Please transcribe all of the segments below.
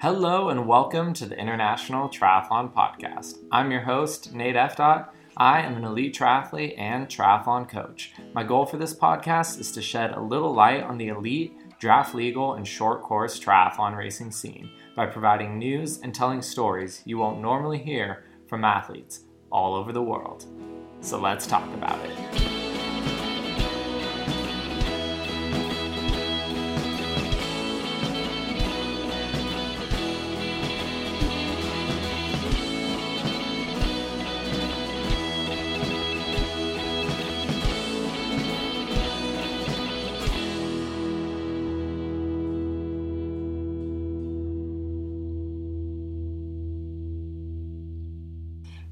Hello and welcome to the International Triathlon Podcast. I'm your host, Nate Efdot. I am an elite triathlete and triathlon coach. My goal for this podcast is to shed a little light on the elite, draft legal, and short course triathlon racing scene by providing news and telling stories you won't normally hear from athletes all over the world. So let's talk about it.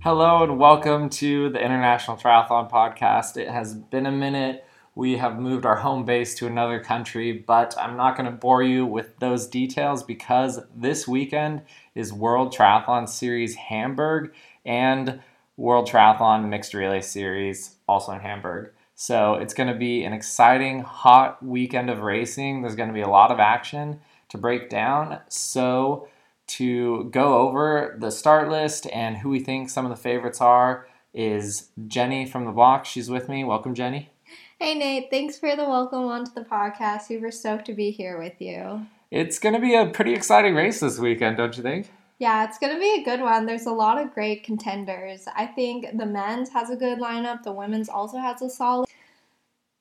Hello and welcome to the International Triathlon Podcast. It has been a minute. We have moved our home base to another country, but I'm not going to bore you with those details because this weekend is World Triathlon Series Hamburg and World Triathlon Mixed Relay Series also in Hamburg. So it's going to be an exciting, hot weekend of racing. There's going to be a lot of action to break down. So to go over the start list and who we think some of the favorites are is Jenny from the block. She's with me. Welcome, Jenny. Hey, Nate. Thanks for the welcome onto the podcast. We were stoked to be here with you. It's going to be a pretty exciting race this weekend, don't you think? Yeah, it's going to be a good one. There's a lot of great contenders. I think the men's has a good lineup, the women's also has a solid.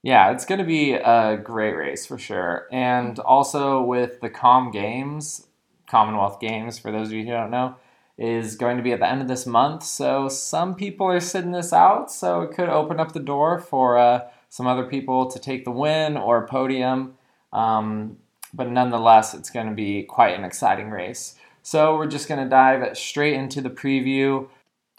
Yeah, it's going to be a great race for sure. And also with the Com Games, Commonwealth Games, for those of you who don't know, is going to be at the end of this month. So some people are sitting this out, so it could open up the door for uh, some other people to take the win or podium. Um, but nonetheless, it's going to be quite an exciting race. So we're just going to dive straight into the preview.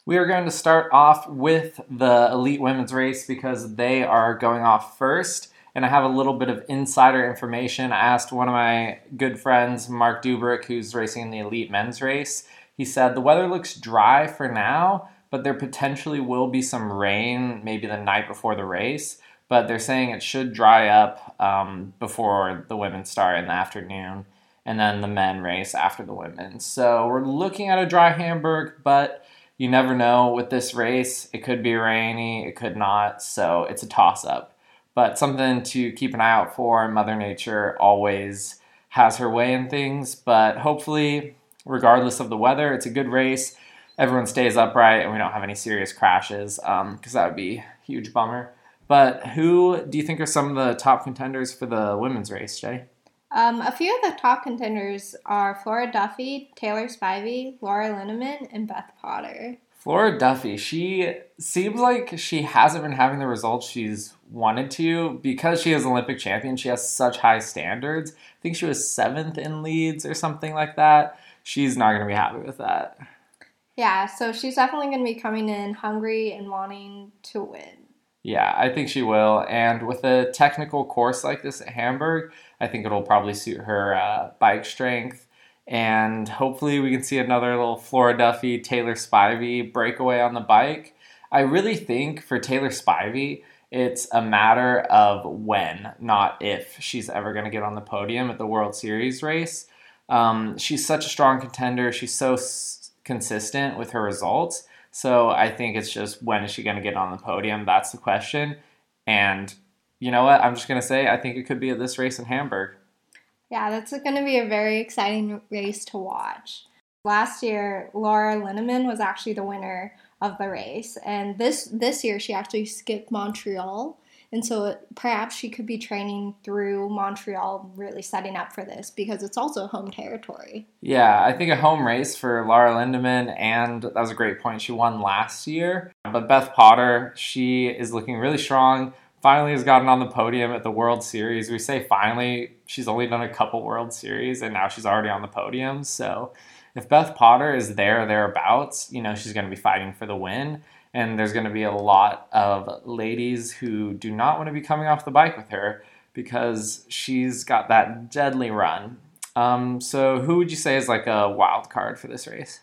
We are going to start off with the elite women's race because they are going off first and I have a little bit of insider information. I asked one of my good friends, Mark Dubrick, who's racing in the elite men's race. He said the weather looks dry for now, but there potentially will be some rain maybe the night before the race. But they're saying it should dry up um, before the women start in the afternoon, and then the men race after the women. So we're looking at a dry Hamburg, but you never know with this race. It could be rainy, it could not. So it's a toss up but something to keep an eye out for. Mother Nature always has her way in things, but hopefully, regardless of the weather, it's a good race. Everyone stays upright and we don't have any serious crashes because um, that would be a huge bummer. But who do you think are some of the top contenders for the women's race, Jay? Um, a few of the top contenders are Flora Duffy, Taylor Spivey, Laura Lindemann, and Beth Potter. Flora Duffy, she seems like she hasn't been having the results she's wanted to because she is Olympic champion. She has such high standards. I think she was seventh in Leeds or something like that. She's not going to be happy with that. Yeah, so she's definitely going to be coming in hungry and wanting to win. Yeah, I think she will. And with a technical course like this at Hamburg, I think it'll probably suit her uh, bike strength and hopefully we can see another little Flora Duffy, Taylor Spivey breakaway on the bike. I really think for Taylor Spivey, it's a matter of when, not if she's ever going to get on the podium at the World Series race. Um, she's such a strong contender. She's so s- consistent with her results. So I think it's just when is she going to get on the podium? That's the question. And you know what? I'm just going to say I think it could be at this race in Hamburg. Yeah, that's going to be a very exciting race to watch. Last year, Laura Lindemann was actually the winner of the race, and this this year she actually skipped Montreal, and so perhaps she could be training through Montreal, really setting up for this because it's also home territory. Yeah, I think a home race for Laura Lindemann, and that was a great point. She won last year, but Beth Potter, she is looking really strong finally has gotten on the podium at the World Series. We say finally, she's only done a couple World Series and now she's already on the podium. So if Beth Potter is there or thereabouts, you know, she's going to be fighting for the win. And there's going to be a lot of ladies who do not want to be coming off the bike with her because she's got that deadly run. Um, so who would you say is like a wild card for this race?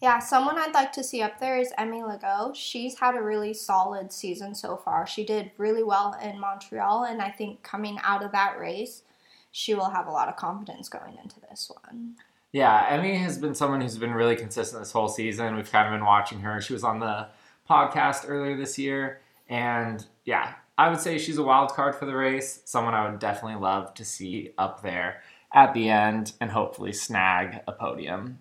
Yeah, someone I'd like to see up there is Emmy Legault. She's had a really solid season so far. She did really well in Montreal, and I think coming out of that race, she will have a lot of confidence going into this one. Yeah, Emmy has been someone who's been really consistent this whole season. We've kind of been watching her. She was on the podcast earlier this year. And yeah, I would say she's a wild card for the race. Someone I would definitely love to see up there at the end and hopefully snag a podium.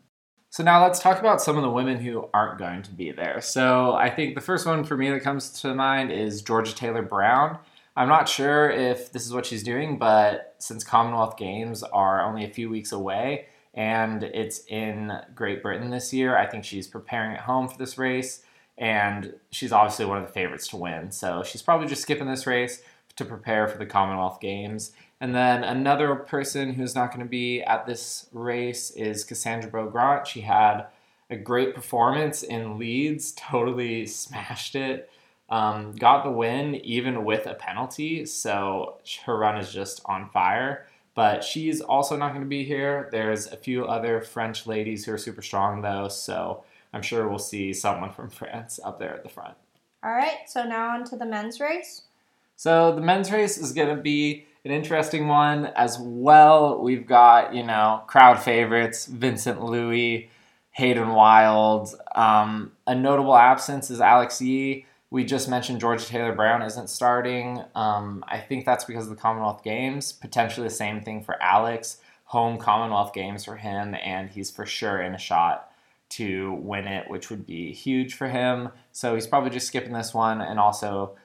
So now let's talk about some of the women who aren't going to be there. So I think the first one for me that comes to mind is Georgia Taylor Brown. I'm not sure if this is what she's doing, but since Commonwealth Games are only a few weeks away and it's in Great Britain this year, I think she's preparing at home for this race and she's obviously one of the favorites to win. So she's probably just skipping this race to prepare for the Commonwealth Games. And then another person who's not going to be at this race is Cassandra Beaugrand. She had a great performance in Leeds, totally smashed it, um, got the win even with a penalty. So her run is just on fire. But she's also not going to be here. There's a few other French ladies who are super strong, though. So I'm sure we'll see someone from France up there at the front. All right, so now on to the men's race. So the men's race is going to be an interesting one as well. We've got, you know, crowd favorites Vincent Luis, Hayden Wilde. Um, a notable absence is Alex Yee. We just mentioned Georgia Taylor Brown isn't starting. Um, I think that's because of the Commonwealth Games. Potentially the same thing for Alex. Home Commonwealth Games for him, and he's for sure in a shot to win it, which would be huge for him. So he's probably just skipping this one. And also,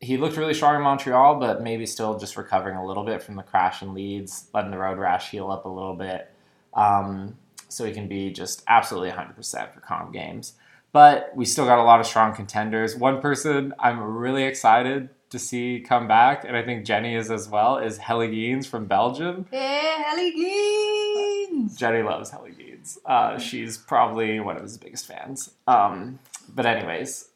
he looked really strong in Montreal, but maybe still just recovering a little bit from the crash in Leeds, letting the road rash heal up a little bit. Um, so he can be just absolutely 100% for Com Games. But we still got a lot of strong contenders. One person I'm really excited to see come back, and I think Jenny is as well, is Jelle Geens from Belgium. Yeah, Jelle Geens! Jenny loves Jelle Geens. Uh, she's probably one of his biggest fans. Um, but anyways,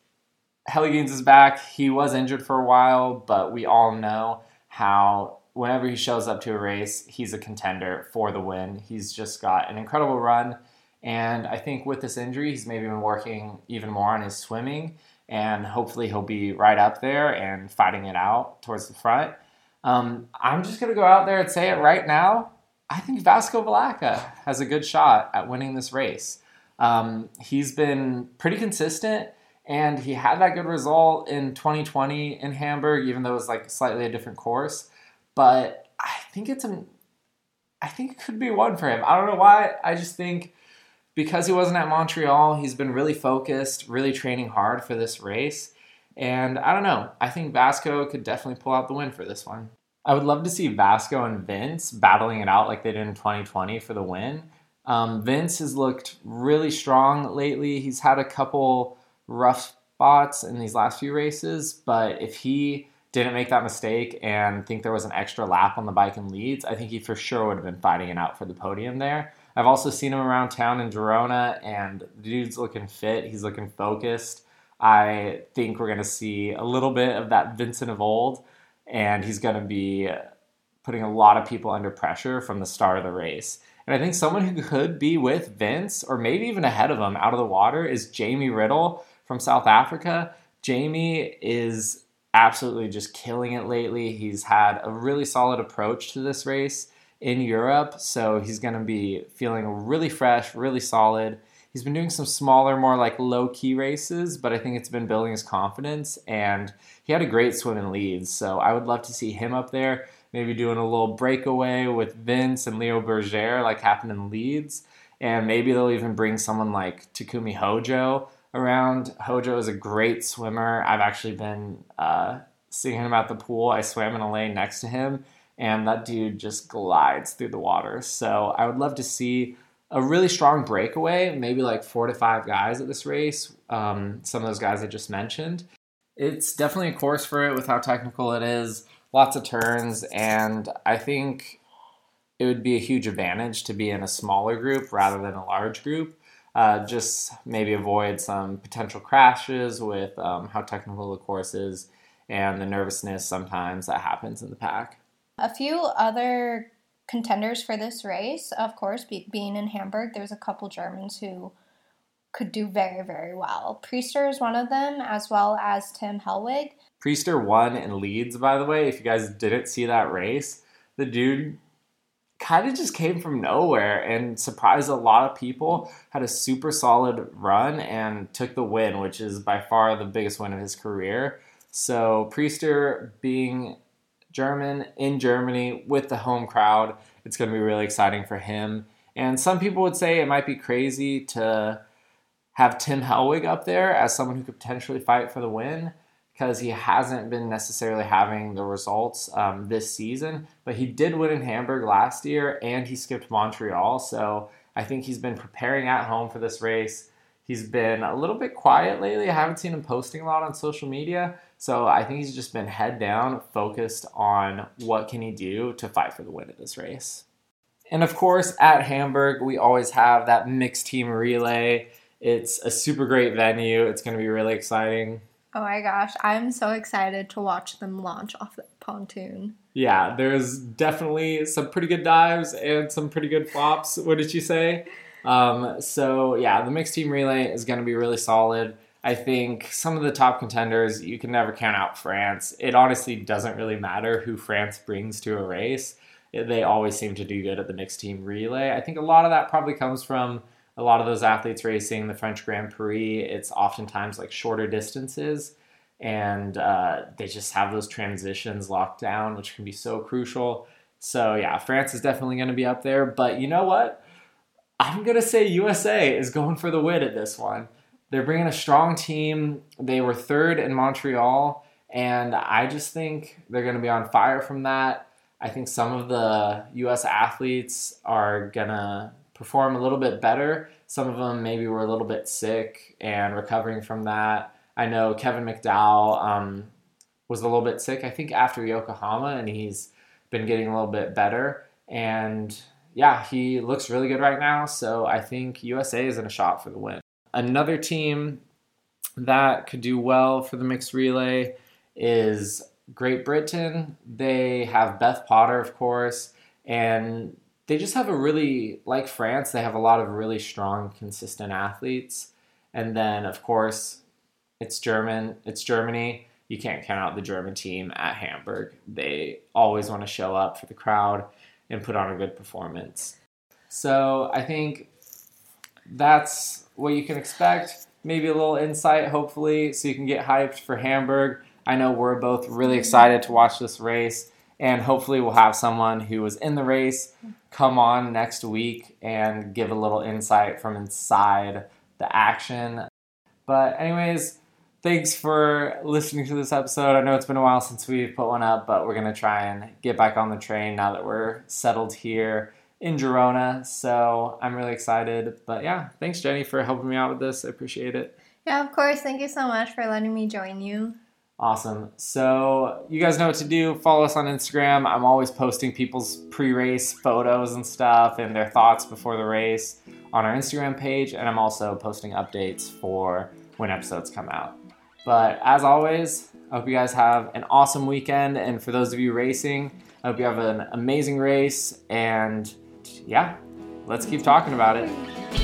Jelle Geens is back. He was injured for a while, but we all know how whenever he shows up to a race, he's a contender for the win. He's just got an incredible run. And I think with this injury, he's maybe been working even more on his swimming and hopefully he'll be right up there and fighting it out towards the front. Um, I'm just going to go out there and say it right now. I think Vasco Vilaça has a good shot at winning this race. Um, he's been pretty consistent, and he had that good result in 2020 in Hamburg, even though it was like slightly a different course. But I think it's an, I think it could be one for him. I don't know why. I just think because he wasn't at Montreal, he's been really focused, really training hard for this race. And I don't know, I think Vasco could definitely pull out the win for this one. I would love to see Vasco and Vince battling it out like they did in 2020 for the win. Um, Vince has looked really strong lately. He's had a couple rough spots in these last few races, but if he didn't make that mistake and think there was an extra lap on the bike in Leeds, I think he for sure would have been fighting it out for the podium there. I've also seen him around town in Girona, and the dude's looking fit. He's looking focused. I think we're going to see a little bit of that Vincent of old, and he's going to be putting a lot of people under pressure from the start of the race. And I think someone who could be with Vince, or maybe even ahead of him out of the water, is Jamie Riddle from South Africa. Jamie is absolutely just killing it lately. He's had a really solid approach to this race in Europe, so he's going to be feeling really fresh, really solid. He's been doing some smaller, more like low key races, but I think it's been building his confidence. And he had a great swim in Leeds, so I would love to see him up there, maybe doing a little breakaway with Vince and Leo Bergere, like happened in Leeds. And maybe they'll even bring someone like Takumi Hojo around. Hojo is a great swimmer. I've actually been uh, seeing him at the pool. I swam in a lane next to him, and that dude just glides through the water. So I would love to see a really strong breakaway, maybe like four to five guys at this race. Um, some of those guys I just mentioned. It's definitely a course for it with how technical it is, lots of turns, and I think it would be a huge advantage to be in a smaller group rather than a large group. Uh, just maybe avoid some potential crashes with um, how technical the course is and the nervousness sometimes that happens in the pack. A few other contenders for this race, of course, be, being in Hamburg, there's a couple Germans who could do very, very well. Priester is one of them, as well as Tim Hellwig. Priester won in Leeds, by the way. If you guys didn't see that race, the dude kind of just came from nowhere and surprised a lot of people. Had a super solid run and took the win, which is by far the biggest win of his career. So Priester being German in Germany with the home crowd, it's going to be really exciting for him. And some people would say it might be crazy to have Tim Hellwig up there as someone who could potentially fight for the win because he hasn't been necessarily having the results um, this season. But he did win in Hamburg last year and he skipped Montreal. So I think he's been preparing at home for this race. He's been a little bit quiet lately. I haven't seen him posting a lot on social media. So I think he's just been head down, focused on what can he do to fight for the win at this race. And of course, at Hamburg, we always have that mixed team relay. It's a super great venue. It's going to be really exciting. Oh my gosh, I'm so excited to watch them launch off the pontoon. Yeah, there's definitely some pretty good dives and some pretty good flops. What did you say? Um, so yeah, the mixed team relay is going to be really solid. I think some of the top contenders, you can never count out France. It honestly doesn't really matter who France brings to a race. They always seem to do good at the mixed team relay. I think a lot of that probably comes from a lot of those athletes racing the French Grand Prix. It's oftentimes like shorter distances, and uh, they just have those transitions locked down, which can be so crucial. So, yeah, France is definitely going to be up there. But you know what? I'm going to say USA is going for the win at this one. They're bringing a strong team. They were third in Montreal, and I just think they're going to be on fire from that. I think some of the U.S. athletes are going to perform a little bit better. Some of them maybe were a little bit sick and recovering from that. I know Kevin McDowell um, was a little bit sick, I think, after Yokohama, and he's been getting a little bit better. And yeah, he looks really good right now. So I think USA is in a shot for the win. Another team that could do well for the mixed relay is Great Britain. They have Beth Potter, of course, and they just have a really, like France, they have a lot of really strong, consistent athletes. And then, of course, it's German. It's Germany. You can't count out the German team at Hamburg. They always want to show up for the crowd and put on a good performance. So I think that's what you can expect. Maybe a little insight, hopefully, so you can get hyped for Hamburg. I know we're both really excited to watch this race, and hopefully, we'll have someone who was in the race come on next week and give a little insight from inside the action. But, anyways, thanks for listening to this episode. I know it's been a while since we've put one up, but we're going to try and get back on the train now that we're settled here in Girona. So I'm really excited. But yeah, thanks, Jenny, for helping me out with this. I appreciate it. Yeah, of course. Thank you so much for letting me join you. Awesome. So, you guys know what to do. Follow us on Instagram. I'm always posting people's pre race photos and stuff and their thoughts before the race on our Instagram page. And I'm also posting updates for when episodes come out. But as always, I hope you guys have an awesome weekend. And for those of you racing, I hope you have an amazing race. And yeah, let's keep talking about it.